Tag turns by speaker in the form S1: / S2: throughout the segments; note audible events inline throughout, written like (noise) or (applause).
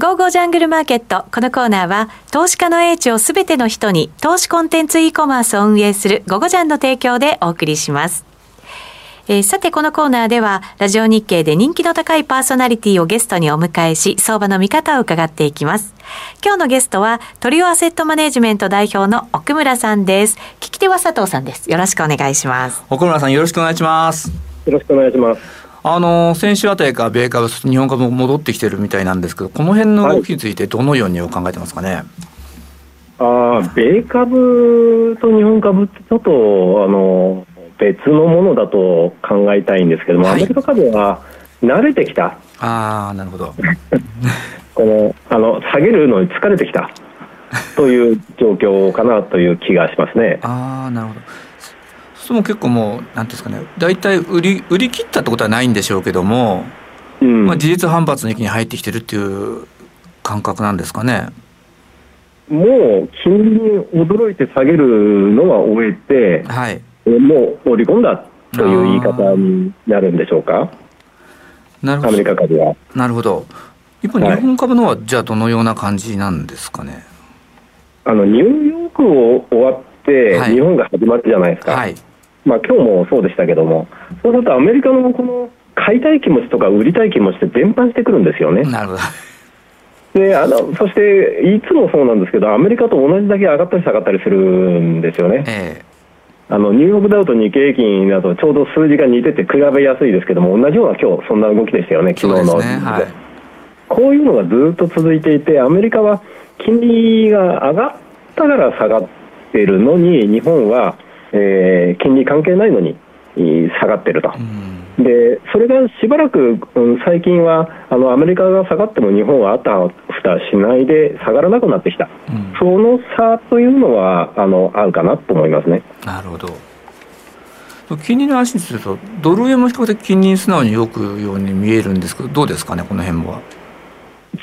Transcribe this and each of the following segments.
S1: ゴーゴージャングルマーケット。このコーナーは、投資家の英知をすべての人に、投資コンテンツ e コマースを運営するゴゴジャンの提供でお送りします。えー、さて、このコーナーでは、ラジオ日経で人気の高いパーソナリティをゲストにお迎えし、相場の見方を伺っていきます。今日のゲストは、トリオアセットマネジメント代表の奥村さんです。聞き手は佐藤さんです。よろしくお願いします。
S2: 奥村さん、よろしくお願いします。
S3: よろしくお願いします。
S2: あの先週あたりから米株、日本株も戻ってきてるみたいなんですけど、この辺の動きについて、どのようにお考えてますかね？
S3: はい、あ米株と日本株って、ちょっとあの別のものだと考えたいんですけども、はい、アメリカ株は慣れてきた。
S2: あなるほど (laughs)
S3: このあの下げるのに疲れてきたという状況かなという気がしますね。(laughs)
S2: あなるほどそも結構もう、なんですかね、大体売り売り切ったってことはないんでしょうけども、うん、まあ、事実反発の域に入ってきてるっていう感覚なんですかね。
S3: もう金利に驚いて下げるのは終えて、はい、もう織り込んだという言い方になるんでしょうか、なるほどアメリカ株は。
S2: なるほど。一方、日本株のは、じゃあ、どのような感じなんですかね？
S3: あのニューヨークを終わって、日本が始まるじゃないですか。はいまあ今日もそうでしたけども、そうするとアメリカのこの買いたい気持ちとか売りたい気持ちって全般してくるんですよね。
S2: なるほど
S3: であのそしていつもそうなんですけど、アメリカと同じだけ上がったり下がったりするんですよね。えあのニューヨークダウと日経平均だとちょうど数字が似てて比べやすいですけども、同じような今日そんな動きでしたよね、昨日の、ねはい、こういうのがずっと続いていて、アメリカは金利が上がったから下がっているのに、日本はえー、金利関係ないのに下がってると、うん、でそれがしばらく、うん、最近はあのアメリカが下がっても日本はあたふたしないで下がらなくなってきた、うん、その差というのはあのあるかなと思いますね。
S2: なるほど。金利の話にすると、ドル円も比較的金利に素直に動くように見えるんですけど、どうですかね、この辺は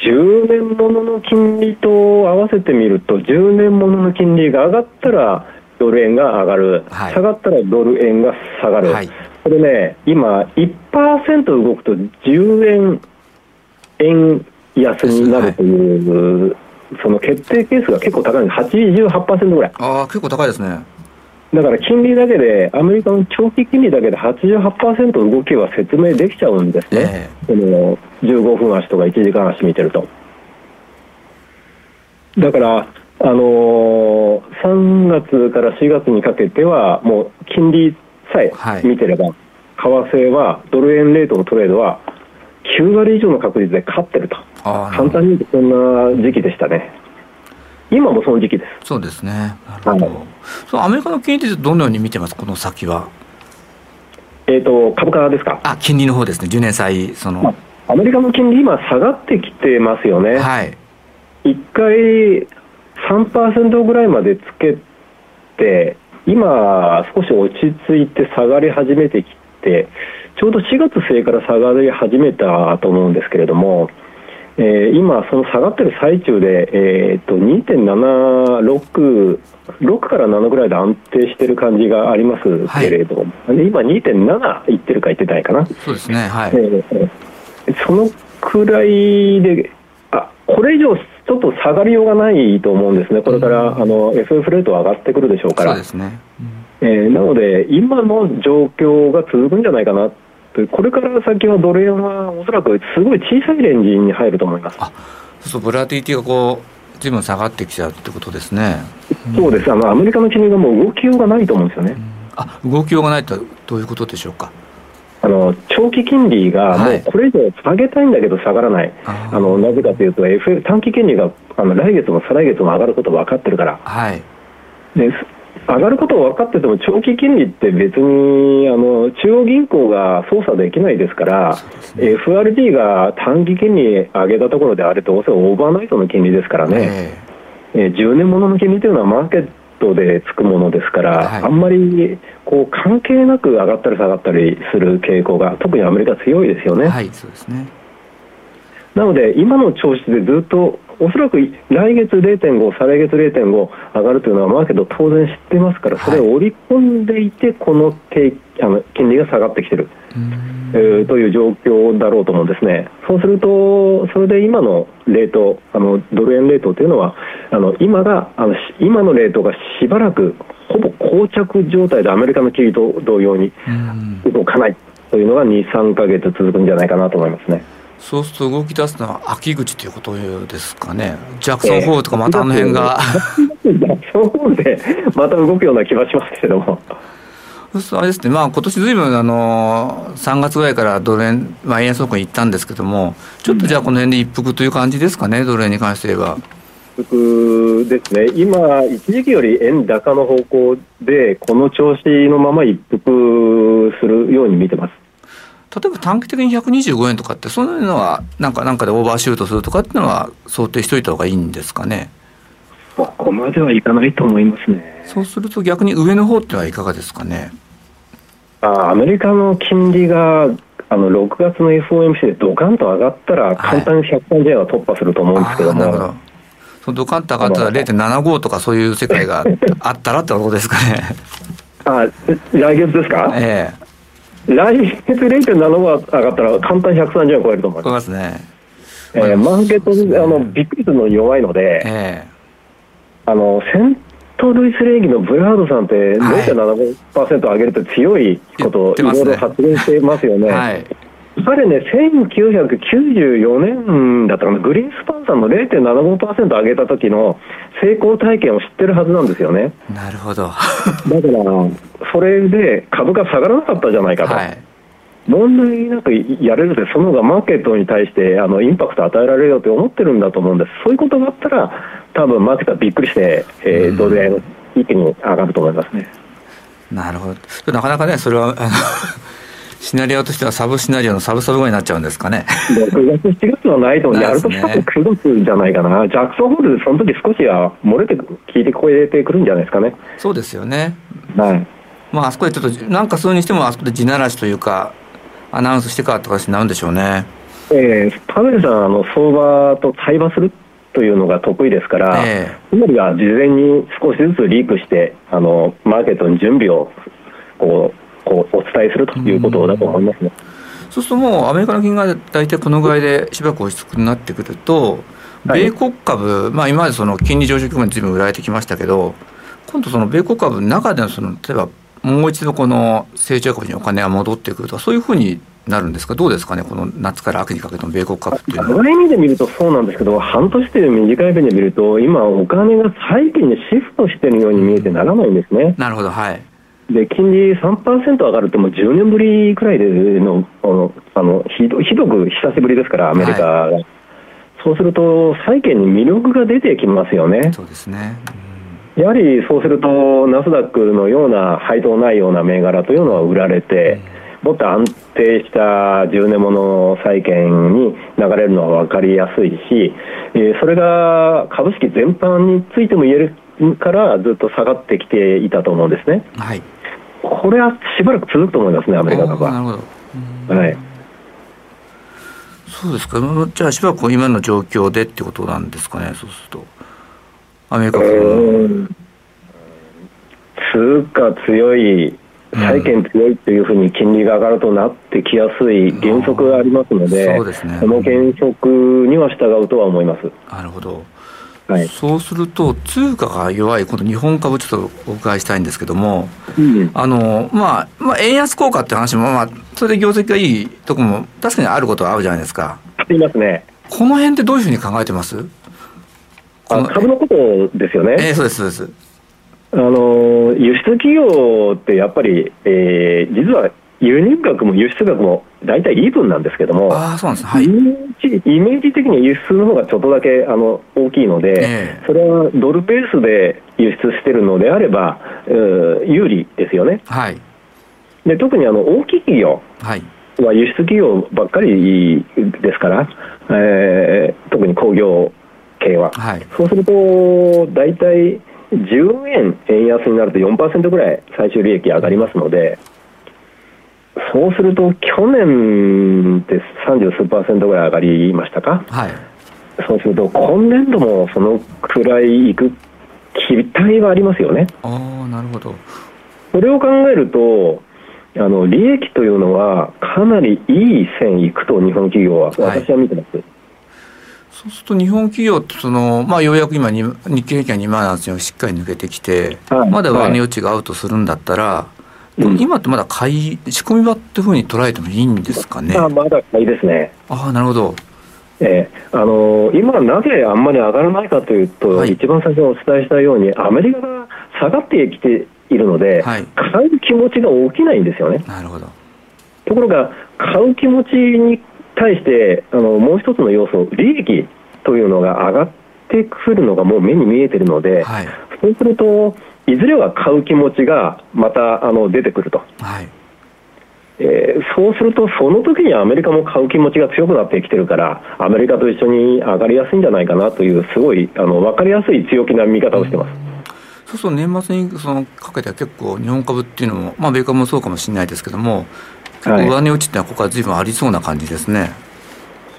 S3: ？10年ものの金利と合わせてみると、10年ものの金利が上がったら、ドル円が上がる、はい、下がったらドル円が下がる、はい、これね、今、1%動くと10円円安になるという、その決定ケースが結構高い。んです、88%ぐらい。
S2: あ結構高いですね。
S3: だから金利だけで、アメリカの長期金利だけで88%動きは説明できちゃうんですね、えー、の15分足とか1時間足見てると。だからあのー、3月から4月にかけては、もう金利さえ見てれば、はい、為替は、ドル円レートのトレードは、9割以上の確率で勝ってると、簡単に言うとそんな時期でしたね。今もその時期で
S2: す。そうですね。なるほど。はい、そのアメリカの金利ってどのように見てます、この先は。
S3: えっ、ー、と、株価ですか？
S2: あ、金利の方ですね、10年債、その、ま
S3: あ。アメリカの金利、今、下がってきてますよね。はい。一回、3%ぐらいまでつけて今少し落ち着いて下がり始めてきてちょうど4月末から下がり始めたと思うんですけれども、えー、今その下がってる最中で、えー、と2.76 6から7ぐらいで安定してる感じがありますけれども、はい、今2.7いってるかいってないかな。
S2: そうですねはい、えー、
S3: そのくらいであこれ以上ちょっと下がりようがないと思うんですね、これから、あの FF レート上がってくるでしょうから、そうですね。えー、なので、今の状況が続くんじゃないかなとこれから先はドル円はおそらくすごい小さいレンジに入ると思います。あ
S2: そうブラティティがこう、ずいぶん下がってきちゃうってことですね。
S3: そうです。あのアメリカの金利がもう動きようがないと思うんですよね。
S2: あ動きようがないとどういうことでしょうか。
S3: あの長期金利がもうこれ以上下げたいんだけど下がらない、はい、あのなぜかというと、F、短期金利があの来月も再来月も上がること分かってるから、はい、で上がること分かってても長期金利って別にあの中央銀行が操作できないですから、ね、FRB が短期金利上げたところであれと、おそらくオーバーナイトの金利ですからね、えー、えー、10年ものの金利というのはマーケットでつくものですから、はい、あんまりこう関係なく上がったり下がったりする傾向が特にアメリカ強いですよね。
S2: はい、そうですね
S3: なので今の調子でずっとおそらく来月0.5、再来月0.5上がるというのはマーケット当然知っていますから、それを織り込んでいて、この低あの金利が下がってきてる、えー、という状況だろうと思うんですね。そうすると、それで今のレート、あのドル円レートというのは、あの今があの今のレートがしばらくほぼ膠着状態でアメリカの金利と同様に動かないというのが2、3か月続くんじゃないかなと思いますね。
S2: そうすると動き出すのは秋口ということですかね、ジャクソンホールとかまたあの辺が、(laughs)
S3: えー、ジャクソンホールでまた動くような気はしますけども。
S2: そうするとあれですね、まあ今年ずいぶんあの3月ぐらいからドル円、まあ、円安方向に行ったんですけども、ちょっとじゃあこの辺で一服という感じですかね、ドル円に関して言えば。
S3: ですね、今、一時期より円高の方向で、この調子のまま一服するように見てます。
S2: 例えば短期的に125円とかって、そういうのは、なんか、なんかでオーバーシュートするとかっていうのは、想定しといた方がいいんですかね？
S3: そこまではいかないと思いますね。
S2: そうすると、逆に上の方ってはいかがですかね？
S3: あアメリカの金利があの6月の FOMC でドカンと上がったら、簡単に130円は突破すると思うんですけども。はい
S2: そのドカンと上がったら0.75とかそういう世界があったらってことですかね？(laughs)
S3: あ来月ですか？ええ来月0.75上がったら簡単に130円超えると思います。
S2: ね。
S3: えー、マーケットで、あのびっくりするの弱いので、えー、あのセントルイス連議のブラードさんって0.75%上げると強いことをいろいろ発言してますよね。はい彼ね、1994年だったかな、グリーンスパンさんの0.75%上げた時の成功体験を知ってるはずなんですよね。
S2: なるほど。だか
S3: ら、それで株価下がらなかったじゃないかと。はい問題なくやれるで、その方がマーケットに対してあのインパクト与えられるよって思ってるんだと思うんです、そういうことがあったら、多分マーケットはびっくりして、えー、ドル円、一気に上がると思いますね。
S2: なるほど、なかなかね、それはあのシナリオとしてはサブシナリオのサブサブになっちゃうんですかね。
S3: 6月、7月はないと思う、やるとしたら9月じゃないかな、ジャクソンホールでその時少しは漏れて、聞いて超えてくるんじゃないですかね。
S2: そうですよね。
S3: はい。
S2: まあ、あそこでちょっと、なんかそうにしても、あそこで地ならしというか、アナウンスしてからとかになるんでしょうね。
S3: えー、パウエルさん、あの相場と対話するというのが得意ですから、えー、つまりは事前に少しずつリークして、あのマーケットに準備をこうこうお伝えするということだと思いますね。
S2: そうするともうアメリカの金が大体このぐらいでしばらく落ち着くになってくると、米国株、はい、まあ、今までその金利上昇局面ずいぶん売られてきましたけど、今度その米国株の中でのその例えばもう一度この成長株にお金が戻ってくるとかそういうふうになるんですか、どうですかね、この夏から秋にかけての米国株っていうのは。
S3: 長い目で見るとそうなんですけど、半年という短い目で見ると、今、お金が債券にシフトしているように見えてならないんですね。
S2: なるほど、はい。
S3: で金利3%上がるってもう10年ぶりくらいでのあのあのひどひどく久しぶりですから、アメリカが、はい、そうすると債券に魅力が出てきますよね。
S2: そうですね、
S3: うん、やはりそうすると、ナスダックのような配当ないような銘柄というのは売られて、もっと安定した10年もの債券に流れるのは分かりやすいし、えそれが株式全般についても言えるからずっと下がってきていたと思うんですね。
S2: はい
S3: これはしばらく続くと思いますね、アメリカ株は。
S2: なるほ
S3: ど。はい。
S2: そうですか。じゃあしばらく今の状況でってことなんですかね、そうすると。アメリカ株
S3: 通貨強い、債券強いっていうふうに金利が上がるとなってきやすい原則がありますので、そうですね、この原則には従うとは思います。
S2: なるほど。はい、そうすると通貨が弱いこの日本株ちょっとお伺いしたいんですけども、うん、あのまあ、まあ、円安効果って話も、まあ、それで業績がいいとこも確かにあることはあるじゃないですか。
S3: ありますね。
S2: この辺ってどういうふうに考えてます？
S3: あ株のことですよね。
S2: えー、そうですそうです。
S3: あの輸出企業ってやっぱり、えー、実は輸入額も輸出額も大体イーブンなんですけども、
S2: あそうなんです、はい、イ
S3: メージ的には輸出の方がちょっとだけあの大きいので、えー、それはドルベースで輸出しているのであれば、有利ですよね。
S2: はい、
S3: で特にあの大きい企業は輸出企業ばっかりですから、えー、特に工業系は、はい、そうすると大体10円円安になると4%ぐらい最終利益上がりますので。そうすると、去年って30数パーセントぐらい上がりましたか、
S2: はい。
S3: そうすると今年度もそのくらいいく期待はありますよね。
S2: ああなるほど。
S3: それを考えるとあの利益というのはかなりいい線いくと日本企業は私は見てます。はい
S2: そうすると日本企業ってその、まあ、ようやく今日経平均が2万8000をしっかり抜けてきて、はい、まだ上値余地がアウトするんだったら、はい、今ってまだ買い仕込み場っていうふうに捉えてもいいんですかね？
S3: あまだ買いですね。
S2: あなるほど。
S3: えー、あのー、今、なぜあんまり上がらないかというと、はい、一番最初にお伝えしたように、アメリカが下がってきているので、はい、買う気持ちが起きないんですよね。
S2: なるほど
S3: ところが、買う気持ちに対してあのもう一つの要素、利益というのが上がってくるのがもう目に見えているので、はい、そうすると、いずれは買う気持ちがまたあの出てくると。はい。えー、そうすると、その時にアメリカも買う気持ちが強くなってきてるから、アメリカと一緒に上がりやすいんじゃないかなという、すごいあの分かりやすい強気な見方をしてます。
S2: そうそう年末にそのかけては結構日本株っていうのも、まあ、米株もそうかもしれないですけども結構上値落ちってのはここはずいぶんありそうな感じですね、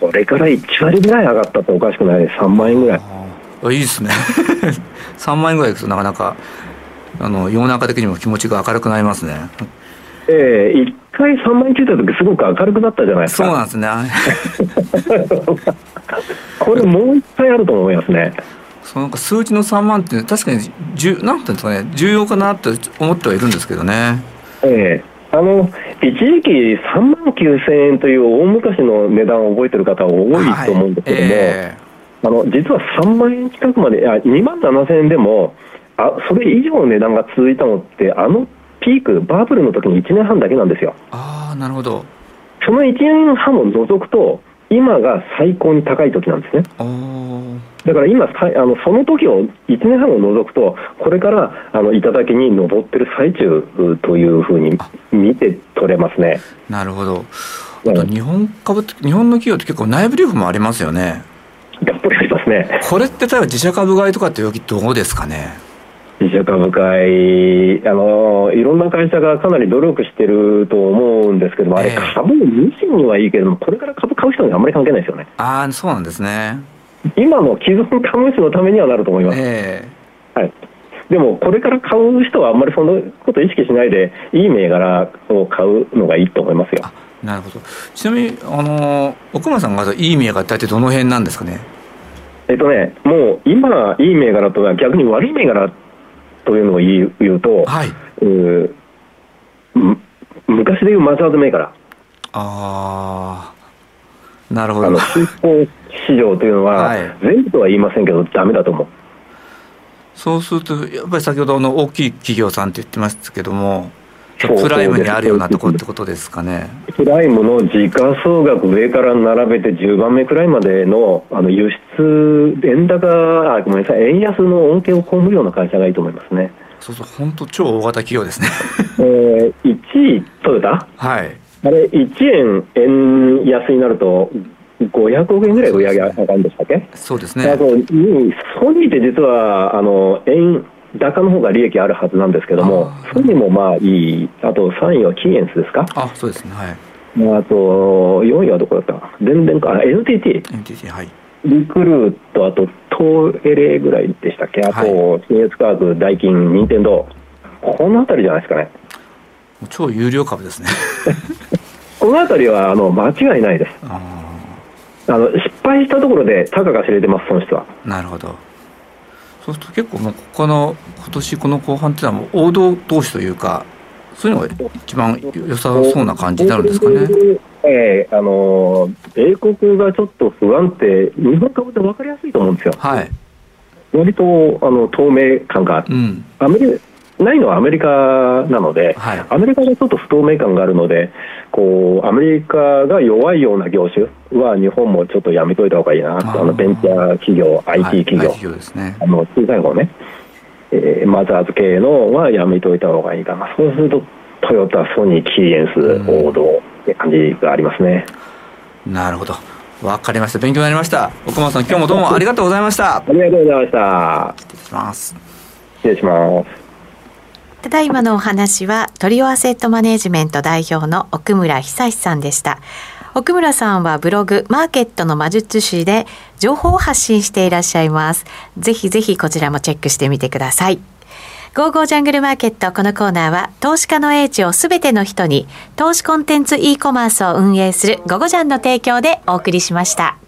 S3: これから1割ぐらい上がったっておかしくないです。3万円ぐらい。
S2: いいですね。(laughs) 3万円ぐらいいくとなかなかあの世の中的にも気持ちが明るくなりますね。
S3: ええー、1回3万円ついた時すごく明るくなったじゃないですか。
S2: そうなんですね。(laughs)
S3: これもう一回あると思いますね。
S2: そのなんか数値の3万って確かになんていうんですかね。重要かなって思ってはいるんですけどね。
S3: ええ。あの一時期3万9000円という大昔の値段を覚えてる方多いと思うんですけども、はいえー、あの実は3万円近くまであ2万7000円でもあそれ以上の値段が続いたのってあのピークバブルの時に1年半だけなんですよ。
S2: ああなるほど。
S3: その1年半を除くと今が最高に高い時なんですね。だから今あのその時を1年半を除くとこれからあの頂に上ってる最中というふうに見て取れますね。
S2: なるほど。あと日本株って日本の企業って結構内部留保もありますよね。
S3: やっぱりありますね。
S2: これって例えば自社株買いとかって時どうですかね？
S3: 自社株買いあのいろんな会社がかなり努力してると思うんですけども、あれ、株無心にはいいけれども、これから株買う人にあんまり関係ないですよね。
S2: ああ、そうなんですね。
S3: 今の既存株主のためにはなると思います。えー、はい。でも、これから買う人はあんまりそのこと意識しないで、いい銘柄を買うのがいいと思いますよ。
S2: なるほど。ちなみに、あの奥村さんがいい銘柄って大体どの辺なんですかね？
S3: えっとね、もう今、いい銘柄とは逆に悪い銘柄というのを言う言うと、はい、う昔でいうマザーズ銘柄。
S2: ああ、なるほど。あ
S3: の新興市場というのは、はい、全部とは言いませんけど、だめだと思う。
S2: そうすると、やっぱり先ほどの大きい企業さんって言ってましたけども、プライムにあるようなところってことですかね。
S3: プライムの時価総額上から並べて10番目くらいまでのあの輸出、円高あ、ごめんなさい、円安の恩恵を被るような会社がいいと思いますね。
S2: そうそう、本当、超大型企業ですね。
S3: えー、1位、トヨタ、
S2: はい、
S3: あれ、1円円安になると、500億円ぐらい売り上げ上がるんでしたっけ？
S2: そうですね。
S3: あと、ソニーって実は、あの、円、高の方が利益あるはずなんですけども、ソニーもまあいい、あと3位はキーエンスですか？
S2: あそうですね、はい。
S3: あと4位はどこだった？全然か、NTT。
S2: NTT、はい。
S3: リクルート、あと東エレぐらいでしたっけ、あと、新越科学、ダイキン、任天堂、この辺りじゃないですかね？
S2: 超有料株ですね (laughs)
S3: この辺りはあの間違いないです。あの失敗したところで、たかが知れてます、損失は。
S2: なるほど。そうすると結構もうここの今年この後半っていうのはもう王道投資というかそういうのが一番良さそうな感じになるんですかね。
S3: えー、あの米国がちょっと不安定、日本株って分かりやすいと思うんですよ。
S2: はい、
S3: 割とあの透明感が、うん、アメリないのはアメリカなので、はい、アメリカがちょっと不透明感があるので、こうアメリカが弱いような業種は日本もちょっとやめといた方がいいなあのベンチャー企業、IT 企業、
S2: はいね、
S3: あの小さい方ね、えー、マザーズ系のはやめといた方がいいかな、そうするとトヨタ、ソニー、キーエンス、王道って感じがありますね。
S2: なるほどわかりました。勉強になりました。奥間さん、今日もどうもありがとうございました。
S3: ありがとうございました。
S2: 失礼します。
S3: 失礼します。
S1: ただいまのお話はトリオアセットマネジメント代表の奥村久さんでした奥村さんはブログマーケットの魔術師で情報を発信していらっしゃいます。ぜひぜひこちらもチェックしてみてください。ゴーゴージャングルマーケットこのコーナーは投資家の英知をすべての人に投資コンテンツ e コマースを運営するゴゴジャンの提供でお送りしました。